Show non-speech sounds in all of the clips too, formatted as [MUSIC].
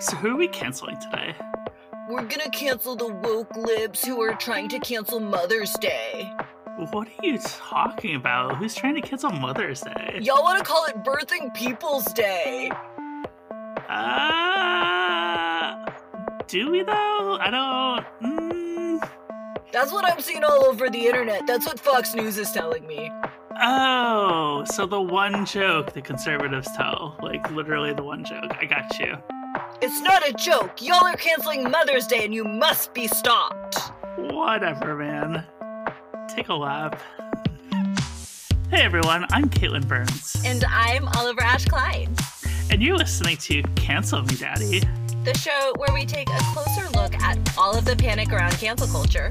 So who are we canceling today? We're gonna cancel the woke libs who are trying to cancel Mother's Day. What are you talking about? Who's trying to cancel Mother's Day? Y'all wanna call it Birthing People's Day? Uh, do we though? I don't. Mm, That's what I'm seeing all over the internet. That's what Fox News is telling me. oh, so the one joke the conservatives tell, like literally the one joke. I got you. It's not a joke. Y'all are canceling Mother's Day and you must be stopped. Whatever, man. Take a lap. Hey everyone, I'm Katelyn Burns, And I'm Oliver Ash Kleine, and you're listening to Cancel Me Daddy. the show where we take a closer look at all of the panic around cancel culture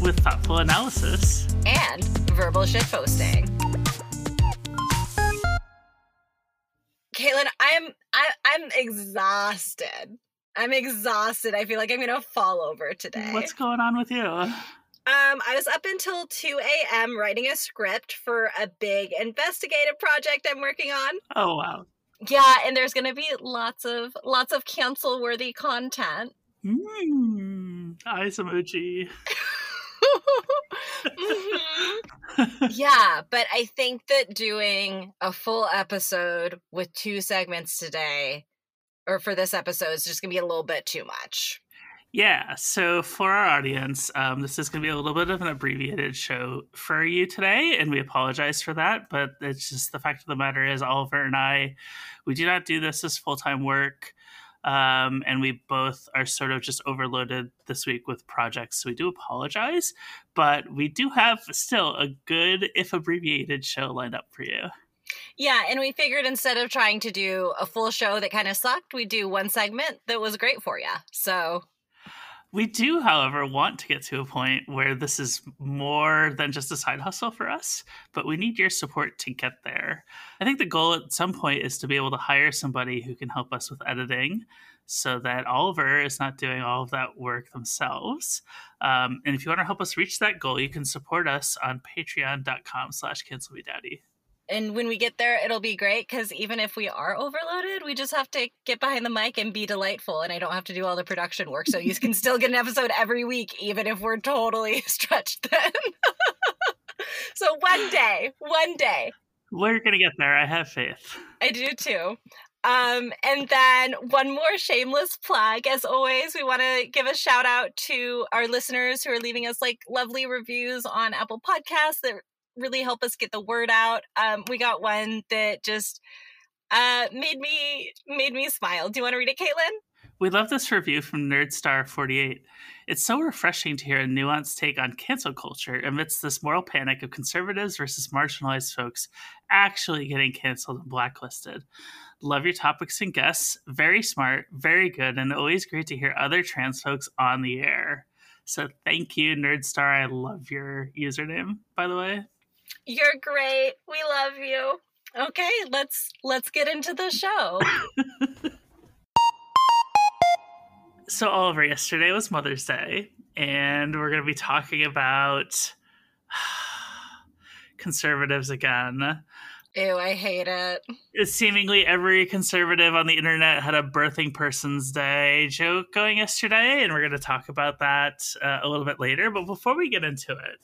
with thoughtful analysis. and verbal shitposting. Katelyn, I'm I, I'm exhausted. I'm exhausted. I feel like I'm gonna fall over today. What's going on with you? Um, I was up until 2 a.m. writing a script for a big investigative project I'm working on. Oh wow. Yeah, and there's gonna be lots of lots of cancel worthy content. Mmm. Eyes emoji. [LAUGHS] [LAUGHS] Mhm. [LAUGHS] Yeah, but I think that doing a full episode with two segments today, or for this episode, is just gonna be a little bit too much. Yeah, so for our audience, um, this is going to be a little bit of an abbreviated show for you today, and we apologize for that. But it's just the fact of the matter is, Oliver and I, we do not do this as full time work, um, and we both are sort of just overloaded this week with projects. So we do apologize, but we do have still a good, if abbreviated, show lined up for you. Yeah, and we figured instead of trying to do a full show that kind of sucked, we do one segment that was great for you. So We do, however, want to get to a point where this is more than just a side hustle for us, but we need your support to get there. I think the goal at some point is to be able to hire somebody who can help us with editing so that Oliver is not doing all of that work themselves. Um, and if you want to help us reach that goal, you can support us on patreon.com slash cancelmedaddy. And when we get there, it'll be great because even if we are overloaded, we just have to get behind the mic and be delightful, and I don't have to do all the production work. So you can still get an episode every week, even if we're totally [LAUGHS] stretched thin. [LAUGHS] so one day, one day, We're going to get there. I have faith. I do too. Um, and then one more shameless plug. As always, we want to give a shout out to our listeners who are leaving us like lovely reviews on Apple Podcasts that really help us get the word out. Um, we got one that just uh made me made me smile. Do you want to read it, Katelyn? We love this review from Nerdstar48. It's so refreshing to hear a nuanced take on cancel culture amidst this moral panic of conservatives versus marginalized folks actually getting canceled and blacklisted. Love your topics and guests. Very smart, very good, and always great to hear other trans folks on the air. So thank you, Nerdstar. I love your username, by the way. You're great. We love you. Okay, let's let's get into the show. [LAUGHS] So, Oliver, yesterday was Mother's Day, and we're going to be talking about [SIGHS] conservatives again. Ew, I hate it. Seemingly every conservative on the internet had a birthing person's day joke going yesterday, and we're going to talk about that uh, a little bit later. But before we get into it,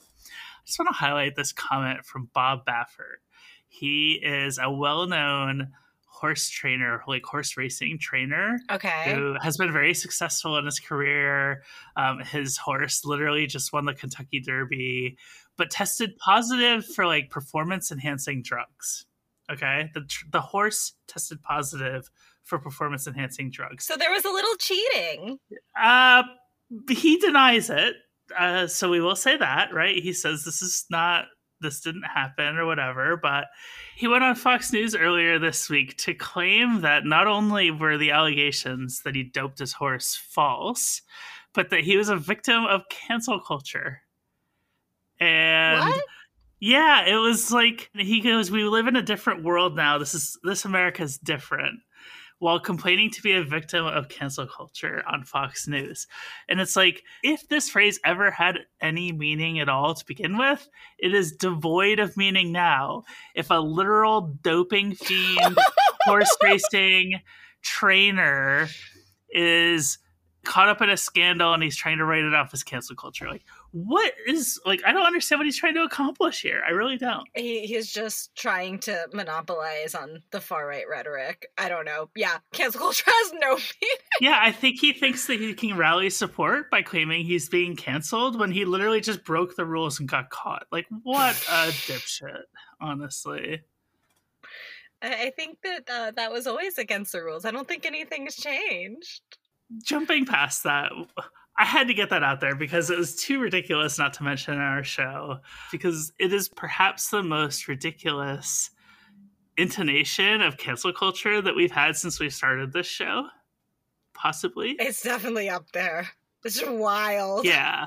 just want to highlight this comment from Bob Baffert. He is a well known horse trainer, like horse racing trainer Okay. who has been very successful in his career. Um, his horse literally just won the Kentucky Derby, but tested positive for like performance enhancing drugs. Okay, the tr- the horse tested positive for performance enhancing drugs. So there was a little cheating. Uh, he denies it. Uh, so we will say that, right? He says this is not, this didn't happen or whatever. But he went on Fox News earlier this week to claim that not only were the allegations that he doped his horse false, but that he was a victim of cancel culture. And What? yeah, it was like he goes, "We live in a different world now. This is this America's different." While complaining to be a victim of cancel culture on Fox News. And it's like, if this phrase ever had any meaning at all to begin with, it is devoid of meaning now. If a literal doping fiend, [LAUGHS] horse racing trainer is caught up in a scandal and he's trying to write it off as cancel culture. Like, what is like? I don't understand what he's trying to accomplish here. I really don't. He, he's just trying to monopolize on the far right rhetoric. I don't know. Yeah, cancel culture has no [LAUGHS] meaning. Yeah, I think he thinks that he can rally support by claiming he's being canceled when he literally just broke the rules and got caught. Like, what a [SIGHS] dipshit, honestly. I think that uh, that was always against the rules. I don't think anything's changed jumping past that, I had to get that out there because it was too ridiculous not to mention in our show because it is perhaps the most ridiculous intonation of cancel culture that we've had since we started this show. Possibly. It's definitely up there. It's wild. Yeah.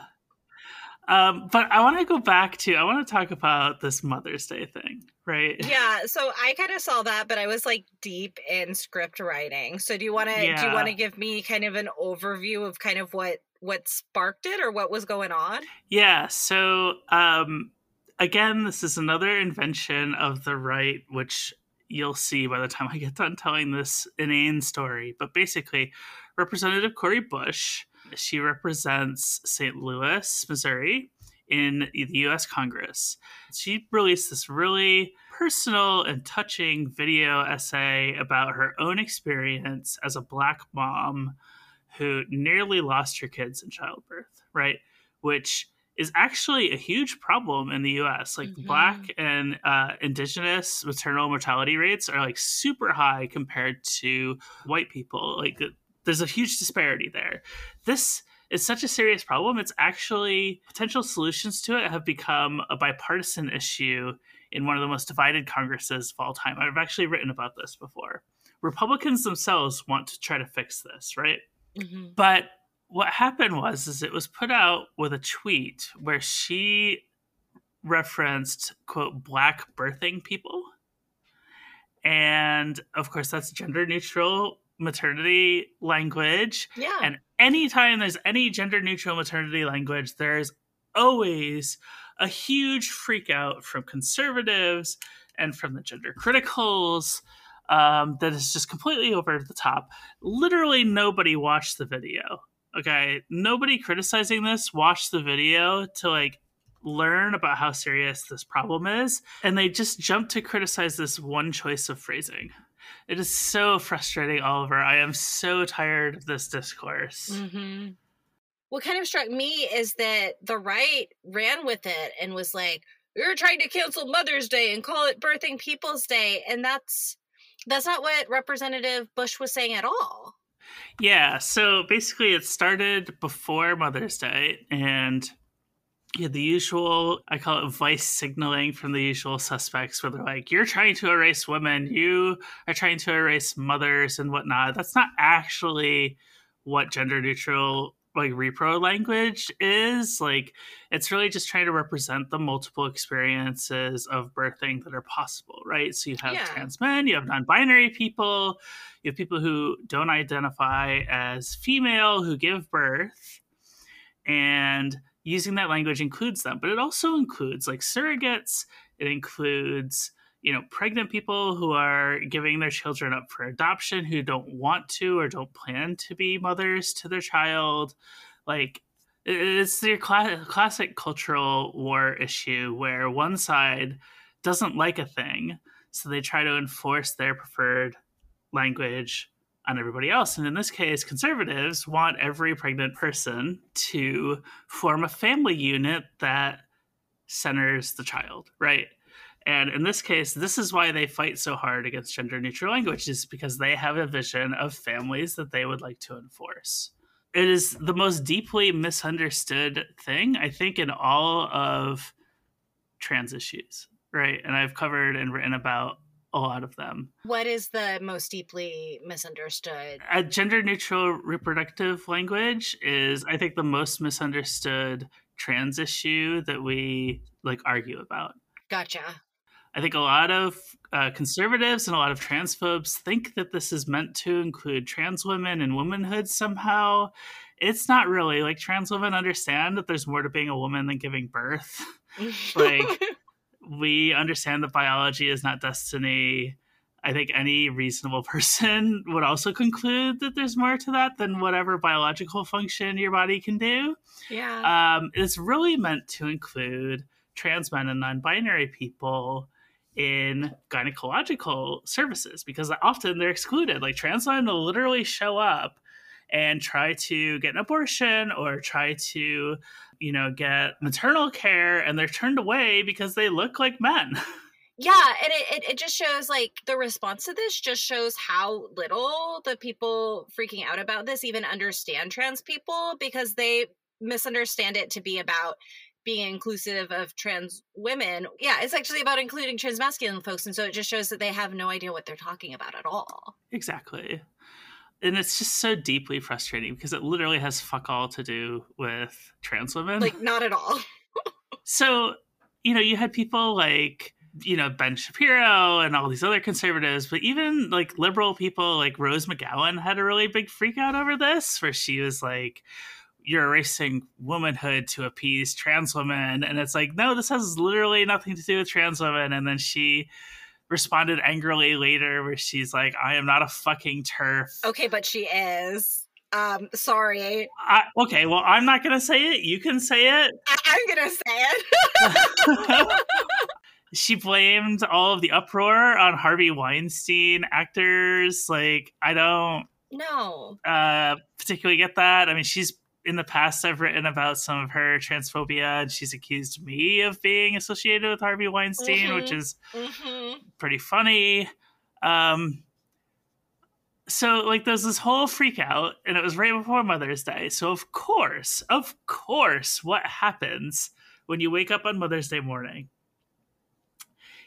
Um, but I want to go back to I want to talk about this Mother's Day thing, right? [LAUGHS] Yeah. So I kind of saw that, but I was like deep in script writing. So do you want to yeah. do you want to give me kind of an overview of kind of what what sparked it or what was going on? Yeah. So um, again, this is another invention of the right, which you'll see by the time I get done telling this inane story. But basically, Representative Cori Bush she represents St. Louis, Missouri, in the US Congress. She released this really personal and touching video essay about her own experience as a black mom who nearly lost her kids in childbirth, right? Which is actually a huge problem in the US. Like mm-hmm. black and uh, indigenous maternal mortality rates are like super high compared to white people. Like there's a huge disparity there. This is such a serious problem. It's actually potential solutions to it have become a bipartisan issue in one of the most divided Congresses of all time. I've actually written about this before. Republicans themselves want to try to fix this, right? Mm-hmm. But what happened was is it was put out with a tweet where she referenced quote black birthing people and of course that's gender neutral maternity language. Yeah. And anytime there's any gender neutral maternity language, there's always a huge freak out from conservatives and from the gender criticals um, that is just completely over the top. Literally nobody watched the video. Okay. Nobody criticizing this watched the video to like learn about how serious this problem is. And they just jump to criticize this one choice of phrasing. It is so frustrating, Oliver. I am so tired of this discourse. Mm-hmm. What kind of struck me is that the right ran with it and was like, "You're trying to cancel Mother's Day and call it Birthing People's Day," and that's that's not what Representative Bush was saying at all. Yeah, so basically, it started before Mother's Day, and yeah, the usual, I call it vice signaling from the usual suspects, where they're like, you're trying to erase women, you are trying to erase mothers and whatnot. That's not actually what gender neutral like repro language is like it's really just trying to represent the multiple experiences of birthing that are possible right so you have yeah. trans men you have non-binary people you have people who don't identify as female who give birth and using that language includes them, but it also includes like surrogates. It includes you know pregnant people who are giving their children up for adoption who don't want to or don't plan to be mothers to their child. Like it's your cl- classic cultural war issue where one side doesn't like a thing, so they try to enforce their preferred language on everybody else. And in this case, conservatives want every pregnant person to form a family unit that centers the child, right? And in this case, this is why they fight so hard against gender neutral language, is because they have a vision of families that they would like to enforce. It is the most deeply misunderstood thing, I think, in all of trans issues, right? And I've covered and written about a lot of them. What is the most deeply misunderstood? A gender neutral reproductive language is, I think, the most misunderstood trans issue that we like argue about. Gotcha. I think a lot of uh, conservatives and a lot of transphobes think that this is meant to include trans women and womanhood somehow. It's not really. Like, trans women understand that there's more to being a woman than giving birth. [LAUGHS] like, we understand that biology is not destiny. I think any reasonable [LAUGHS] person would also conclude that there's more to that than whatever biological function your body can do. Yeah. Um, it's really meant to include trans men and non binary people in gynecological services because often they're excluded. Like trans men will literally show up and try to get an abortion or try to, you know, get maternal care and they're turned away because they look like men. [LAUGHS] yeah and it, it, it just shows like the response to this just shows how little the people freaking out about this even understand trans people because they misunderstand it to be about being inclusive of trans women yeah it's actually about including trans masculine folks and so it just shows that they have no idea what they're talking about at all Exactly. And it's just so deeply frustrating because it literally has fuck all to do with trans women. like not at all [LAUGHS] so, you know, you had people like, you know, Ben Shapiro and all these other conservatives, but even like liberal people like Rose McGowan had a really big freak out over this, where she was like, you're erasing womanhood to appease trans women. And it's like, no, this has literally nothing to do with trans women. And then she responded angrily later, where she's like, I am not a fucking TERF. okay but she is um sorry I, okay, well, I'm not going to say it. You can say it. I- i'm gonna say it [LAUGHS] she blamed all of the uproar on Harvey Weinstein actors. Like, I don't no uh, particularly get that. I mean, she's in the past I've written about some of her transphobia, and she's accused me of being associated with Harvey Weinstein, Mhm. which is hmm pretty funny. Um, so like there's this whole freak out, and it was right before Mother's Day. So of course, of course, what happens when you wake up on Mother's Day morning?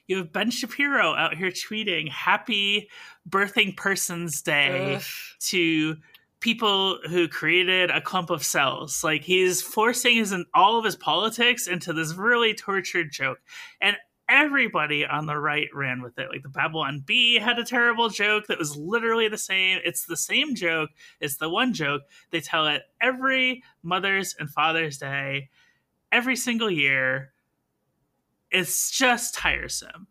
You have Ben Shapiro out here tweeting "Happy Birthing Person's Day" Ugh. to people who created a clump of cells. Like he's forcing his all of his politics into this really tortured joke, and everybody on the right ran with it. Like the Babylon Bee had a terrible joke that was literally the same. It's the same joke. It's the one joke they tell it every Mother's and Father's Day, every single year. It's just tiresome.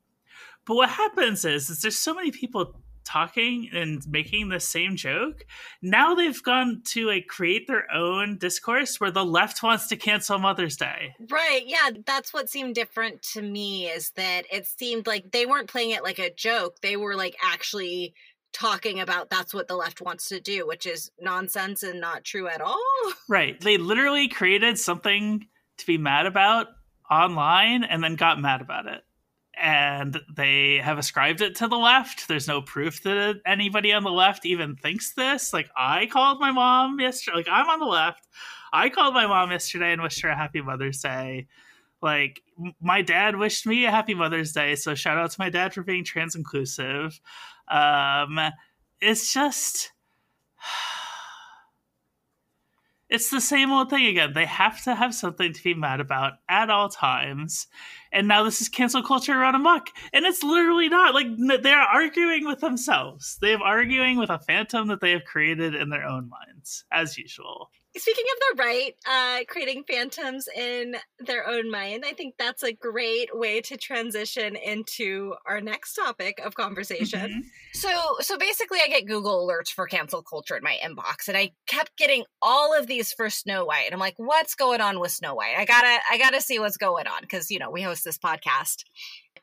But what happens is, is there's so many people talking and making the same joke. Now they've gone to like create their own discourse where the left wants to cancel Mother's Day. Right. Yeah. That's what seemed different to me is that it seemed like they weren't playing it like a joke. They were like actually talking about that's what the left wants to do, which is nonsense and not true at all. Right. They literally created something to be mad about online and then got mad about it. And they have ascribed it to the left. There's no proof that anybody on the left even thinks this. Like, I called my mom yesterday. Like, I'm on the left. I called my mom yesterday and wished her a happy Mother's Day. Like, my dad wished me a happy Mother's Day. So, shout out to my dad for being trans inclusive. Um, it's just [SIGHS] it's the same old thing again. They have to have something to be mad about at all times. And now this is cancel culture run amok. And it's literally not. Like, they're arguing with themselves. They're arguing with a phantom that they have created in their own minds, as usual. Speaking of the right, uh, creating phantoms in their own mind, I think that's a great way to transition into our next topic of conversation. Mhm. So so basically I get Google alerts for cancel culture in my inbox and I kept getting all of these for Snow White. And I'm like, what's going on with Snow White? I gotta I gotta see what's going on because you know we host this podcast.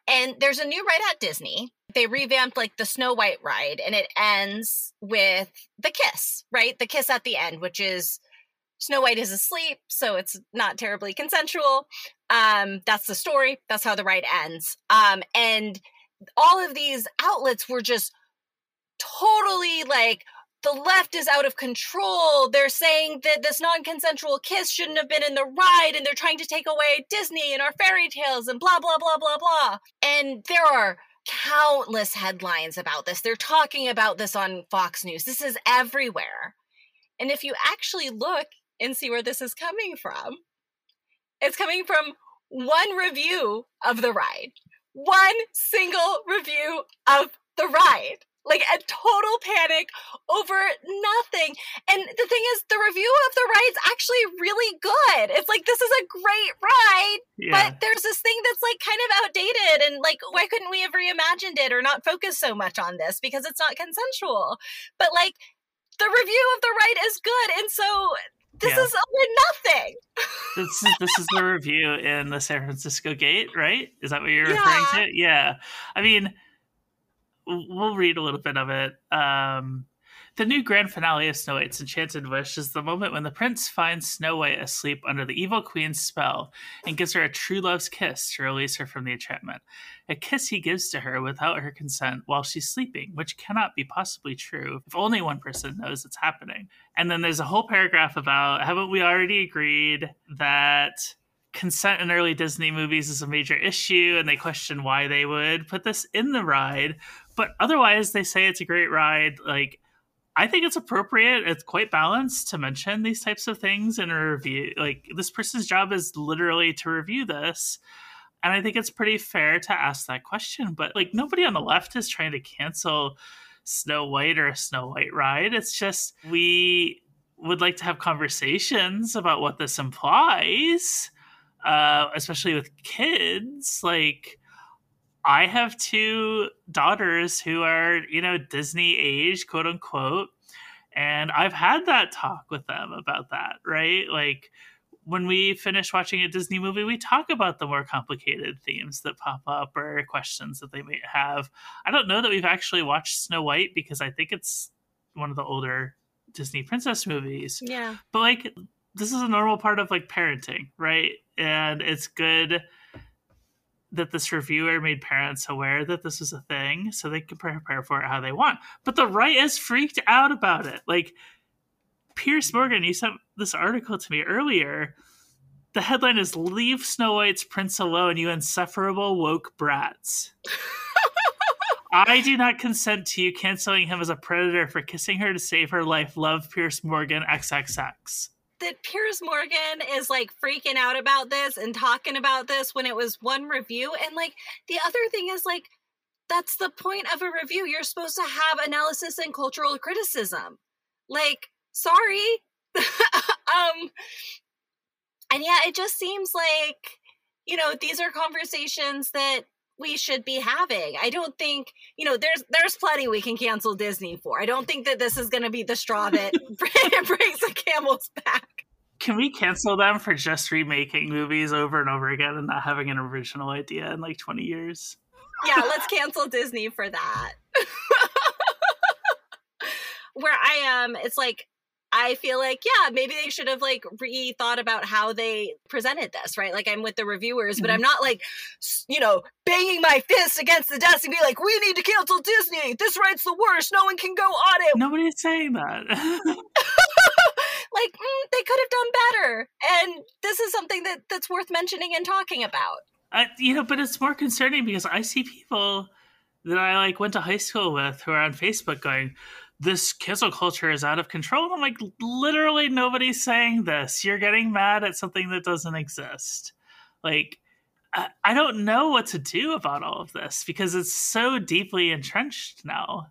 And there's a new ride at Disney. They revamped like the Snow White ride and it ends with the kiss, right? The kiss at the end, which is Snow White is asleep, so it's not terribly consensual. Um, that's the story. That's how the ride ends. Um, and all of these outlets were just totally like the left is out of control. They're saying that this non-consensual kiss shouldn't have been in the ride, and they're trying to take away Disney and our fairy tales and blah blah blah blah blah. And there are countless headlines about this. They're talking about this on Fox News. This is everywhere. And if you actually look and see where this is coming from, it's coming from one review of the ride. One single review of the ride. Like a total panic over nothing. And the thing is, the review of the ride's actually really good. It's like, this is a great ride, yeah. but there's this thing that's like kind of outdated. And like, why couldn't we have reimagined it or not focus so much on this? Because it's not consensual. But like, the review of the ride is good. And so this yeah. is over nothing. this is this is the review in the San Francisco Gate, right? Is that what you're yeah. referring to? Yeah. I mean, we'll read a little bit of it. Um, the new grand finale of Snow White's Enchanted Wish is the moment when the prince finds Snow White asleep under the evil queen's spell and gives her a true love's kiss to release her from the enchantment. A kiss he gives to her without her consent while she's sleeping, which cannot be possibly true if only one person knows it's happening. And then there's a whole paragraph about haven't we already agreed that consent in early Disney movies is a major issue, and they question why they would put this in the ride. But otherwise, they say it's a great ride. Like, I think it's appropriate. It's quite balanced to mention these types of things in a review. Like, this person's job is literally to review this. And I think it's pretty fair to ask that question. But, like, nobody on the left is trying to cancel Snow White or a Snow White ride. It's just we would like to have conversations about what this implies, uh, especially with kids. Like, I have two daughters who are, you know, Disney age, quote unquote. And I've had that talk with them about that, right? Like when we finish watching a Disney movie, we talk about the more complicated themes that pop up or questions that they may have. I don't know that we've actually watched Snow White because I think it's one of the older Disney princess movies. Yeah. But like this is a normal part of like parenting, right? And it's good that this reviewer made parents aware that this is a thing so they can prepare for it how they want. But the right is freaked out about it. Like Piers Morgan, you sent this article to me earlier. The headline is Leave Snow White's Prince Alone, you insufferable woke brats. [LAUGHS] I do not consent to you canceling him as a predator for kissing her to save her life. Love Piers Morgan XXX that Piers Morgan is like freaking out about this and talking about this when it was one review. And like the other thing is like that's the point of a review. You're supposed to have analysis and cultural criticism. Like, sorry. [LAUGHS] um and yeah, it just seems like, you know, these are conversations that we should be having. I don't think, you know, there's there's plenty we can cancel Disney for. I don't think that this is going to be the straw that [LAUGHS] [LAUGHS] breaks the camel's back. Can we cancel them for just remaking movies over and over again and not having an original idea in like 20 years? Yeah, let's cancel Disney for that. Where I am, it's like I feel like, yeah, maybe they should have like rethought about how they presented this, right? Like I'm with the reviewers, but mm-hmm. I'm not like, you know, banging my fist against the desk and be like, we need to cancel Disney. This ride's the worst. No one can go on it. Nobody's saying that. [LAUGHS] [LAUGHS] like, mm, they could have done better. And this is something that that's worth mentioning and talking about. Uh, you know, but it's more concerning because I see people that I like went to high school with who are on Facebook going, this cancel culture is out of control. And I'm like, literally nobody's saying this. You're getting mad at something that doesn't exist. Like, I, I don't know what to do about all of this because it's so deeply entrenched now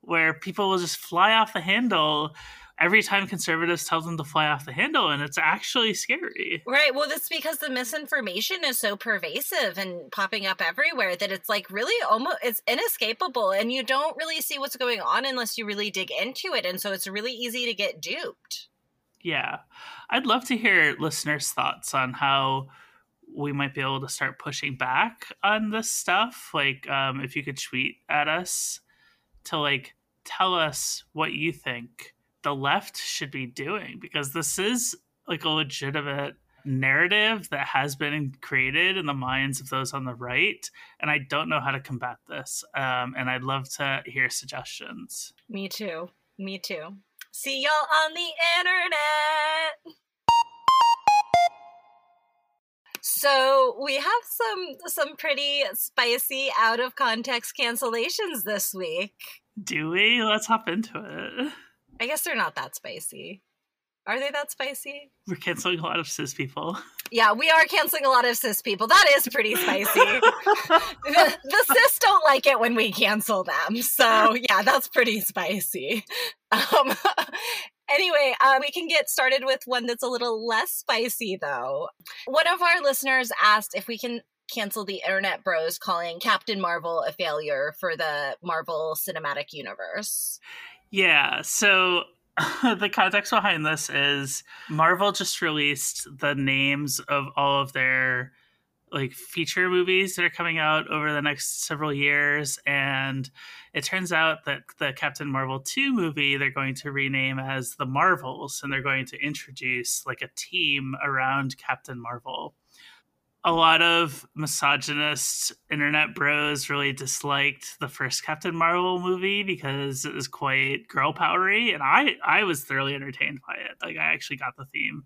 where people will just fly off the handle every time conservatives tell them to fly off the handle and it's actually scary. Right. Well that's because the misinformation is so pervasive and popping up everywhere that it's like really almost it's inescapable and you don't really see what's going on unless you really dig into it and so it's really easy to get duped. Yeah. I'd love to hear listeners thoughts on how we might be able to start pushing back on this stuff. Like um, if you could tweet at us to like tell us what you think the left should be doing because this is like a legitimate narrative that has been created in the minds of those on the right and i don't know how to combat this um, and i'd love to hear suggestions. Me too. Me too. See y'all on the internet! So we have some some pretty spicy out of context cancellations this week. Do we? Let's hop into it I guess they're not that spicy. Are they that spicy? We're canceling a lot of cis people. [LAUGHS] Yeah, we are canceling a lot of cis people. That is pretty spicy. [LAUGHS] the, the cis don't like it when we cancel them. So, yeah, that's pretty spicy. [LAUGHS] Um, anyway, uh, we can get started with one that's a little less spicy, though. One of our listeners asked if we can cancel the internet bros calling Captain Marvel a failure for the Marvel Cinematic Universe. Yeah, so [LAUGHS] the context behind this is Marvel just released the names of all of their like feature movies that are coming out over the next several years and it turns out that the Captain Marvel 2 movie they're going to rename as the Marvels and they're going to introduce like a team around Captain Marvel a lot of misogynist internet bros really disliked the first Captain Marvel movie because it was quite girl powery, and I I was thoroughly entertained by it. Like I actually got the theme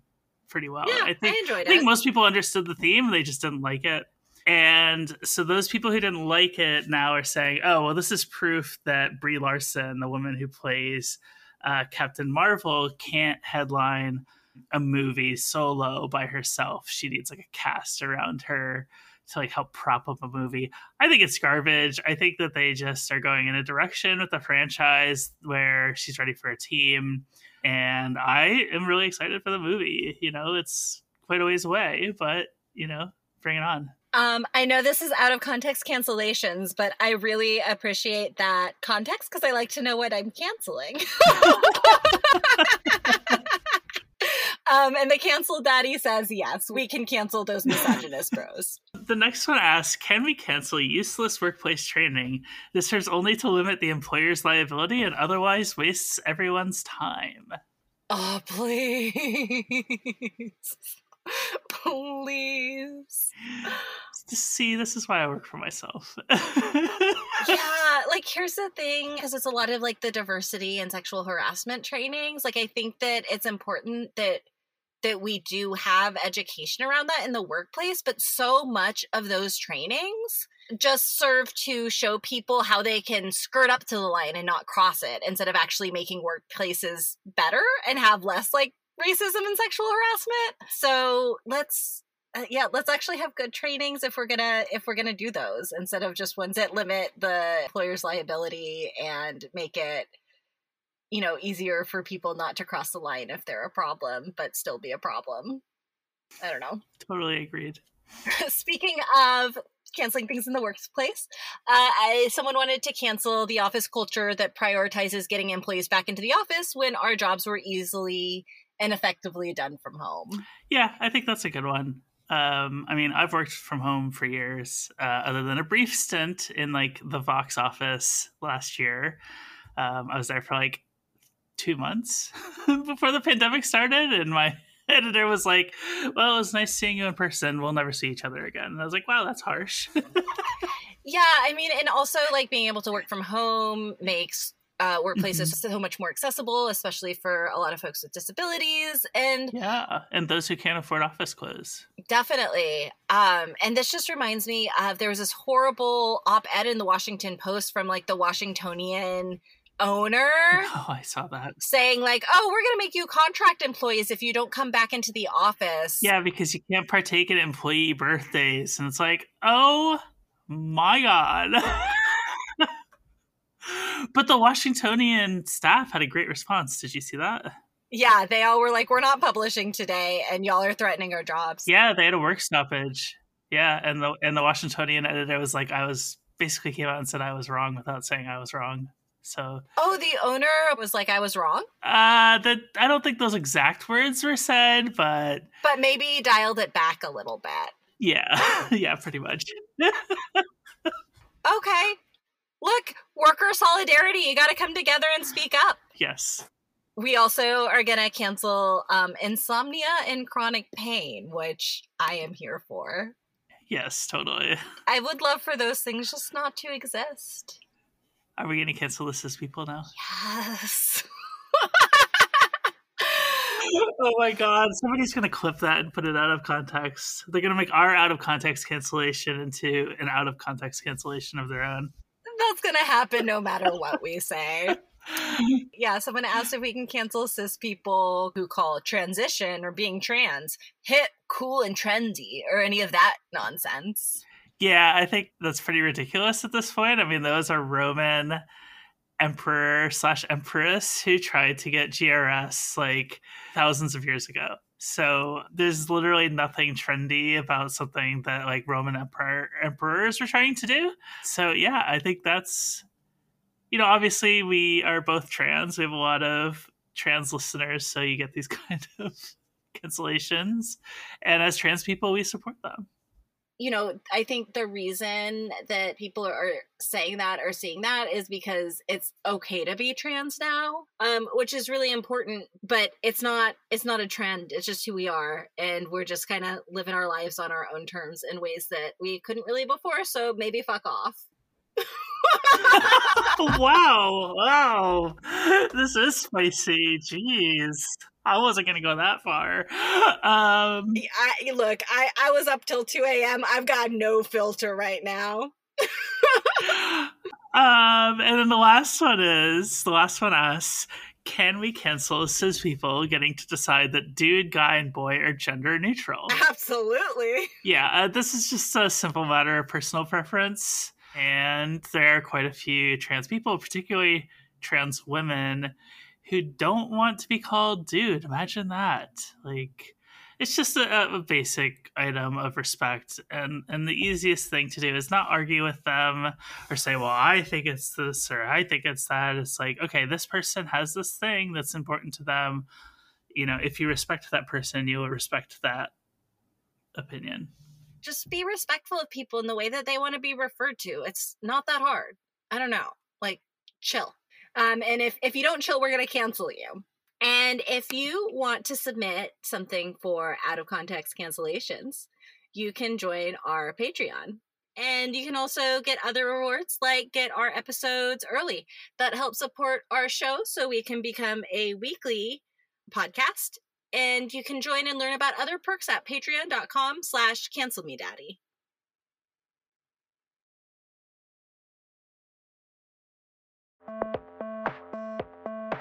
pretty well. Yeah, I think I enjoyed I think most people understood the theme, they just didn't like it. And so those people who didn't like it now are saying, "Oh, well, this is proof that Brie Larson, the woman who plays uh, Captain Marvel, can't headline." A movie solo by herself. She needs like a cast around her to like help prop up a movie. I think it's garbage. I think that they just are going in a direction with the franchise where she's ready for a team. And I am really excited for the movie. You know, it's quite a ways away, but you know, bring it on. Um, I know this is out of context cancellations, but I really appreciate that context because I like to know what I'm canceling. [LAUGHS] [LAUGHS] um, and the cancel daddy says, yes, we can cancel those misogynist [LAUGHS] bros. The next one asks Can we cancel useless workplace training? This serves only to limit the employer's liability and otherwise wastes everyone's time. Oh, please. [LAUGHS] please. See, this is why I work for myself. [LAUGHS] yeah, like here's the thing because it's a lot of like the diversity and sexual harassment trainings. Like I think that it's important that that we do have education around that in the workplace, but so much of those trainings just serve to show people how they can skirt up to the line and not cross it instead of actually making workplaces better and have less like racism and sexual harassment. So let's uh, yeah, let's actually have good trainings if we're gonna if we're gonna do those instead of just ones that limit the employer's liability and make it you know easier for people not to cross the line if they're a problem but still be a problem. I don't know. [LAUGHS] totally agreed. Speaking of canceling things in the workplace, uh, I, someone wanted to cancel the office culture that prioritizes getting employees back into the office when our jobs were easily and effectively done from home. Yeah, I think that's a good one. Um, I mean, I've worked from home for years, uh, other than a brief stint in like the Vox office last year. Um, I was there for like two months [LAUGHS] before the pandemic started, and my [LAUGHS] editor was like, "Well, it was nice seeing you in person. We'll never see each other again." And I was like, "Wow, that's harsh." [LAUGHS] Yeah, I mean, and also like being able to work from home makes uh, workplaces Mhm. so much more accessible, especially for a lot of folks with disabilities. And yeah, and those who can't afford office clothes. definitely, um, and this just reminds me of there was this horrible op ed in the Washington Post from like the Washingtonian owner [LAUGHS] Oh, I saw that. saying, like, oh, we're going to make you contract employees if you don't come back into the office. Yeah, because you can't partake in employee birthdays, and it's like, oh my god. [LAUGHS] but the Washingtonian staff had a great response. Did you see that? Yeah, they all were like, we're not publishing today, and y'all are threatening our jobs. Yeah, they had a work stoppage. Yeah, and the and the Washingtonian editor was like, I was basically came out and said I was wrong without saying I was wrong. So Oh, the owner was like, I was wrong, uh that I don't think those exact words were said, but but maybe dialed it back a little bit. yeah, [LAUGHS] [LAUGHS] yeah, pretty much. [LAUGHS] Okay. Look, worker solidarity. You got to come together and speak up. yes. We also are going to cancel um, insomnia and chronic pain, which I am here for. Yes, totally. I would love for those things just not to exist. Are we going to cancel this as people now? Yes. [LAUGHS] oh my god, somebody's going to clip that and put it out of context. They're going to make our out of context cancellation into an out of context cancellation of their own. That's going to happen no matter what we say. [LAUGHS] yeah, someone asked if we can cancel cis people who call transition or being trans hip, cool, and trendy, or any of that nonsense. Yeah, I think that's pretty ridiculous at this point. I mean, those are Roman emperor slash empress who tried to get GRS like thousands of years ago. So there's literally nothing trendy about something that like Roman emperor emperors were trying to do. So yeah, I think that's you know, obviously we are both trans. We have a lot of trans listeners, so you get these [LAUGHS] kind of cancellations. And as trans people, we support them. You know, I think the reason that people are saying that or seeing that is because it's okay to be trans now, um, which is really important. But it's not it's not a trend. It's just who we are, and we're just kind of living our lives on our own terms in ways that we couldn't really before. So maybe fuck off. [LAUGHS] wow, wow. This is spicy. Jeez. [LAUGHS] I wasn't going to go that far. [GASPS] Um, I, look, I, I was up till 2 a.m. I've got no filter right now. [LAUGHS] um, and then the last one is the last one asks Can we cancel cis people getting to decide that dude, guy, and boy are gender neutral? Absolutely. Yeah, uh, this is just a simple matter of personal preference. And there are quite a few trans people, particularly trans women, who don't want to be called dude. Imagine that. Like, it's just a, a, basic item of respect and and the easiest thing to do is not argue with them or say well i think it's this or i think it's that it's like okay this person has this thing that's important to them you know if you respect that person you will respect that opinion just be respectful of people in the way that they want to be referred to. It's not that hard. I don't know. Like chill. Um, and if if you don't chill, we're gonna cancel you. And if you want to submit something for out of context cancellations, you can join our Patreon. And you can also get other rewards like get our episodes early. That helps support our show so we can become a weekly podcast and you can join and learn about other perks at patreon.com slash cancel me daddy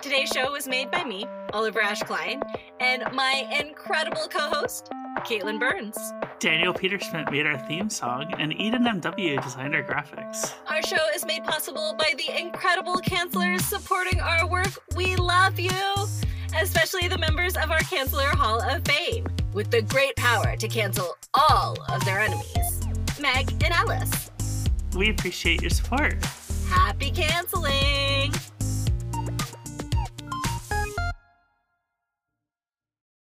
Today's show was made by me, Oliver Ash Kleine, and my incredible co-host, Katelyn Burns. Daniel Peterschmidt made our theme song, and Eden MW designed our graphics. Our show is made possible by the incredible cancelers supporting our work. We love you! especially the members of our Canceller Hall of Fame, with the great power to cancel all of their enemies Meg and Alice. We appreciate your support. Happy canceling!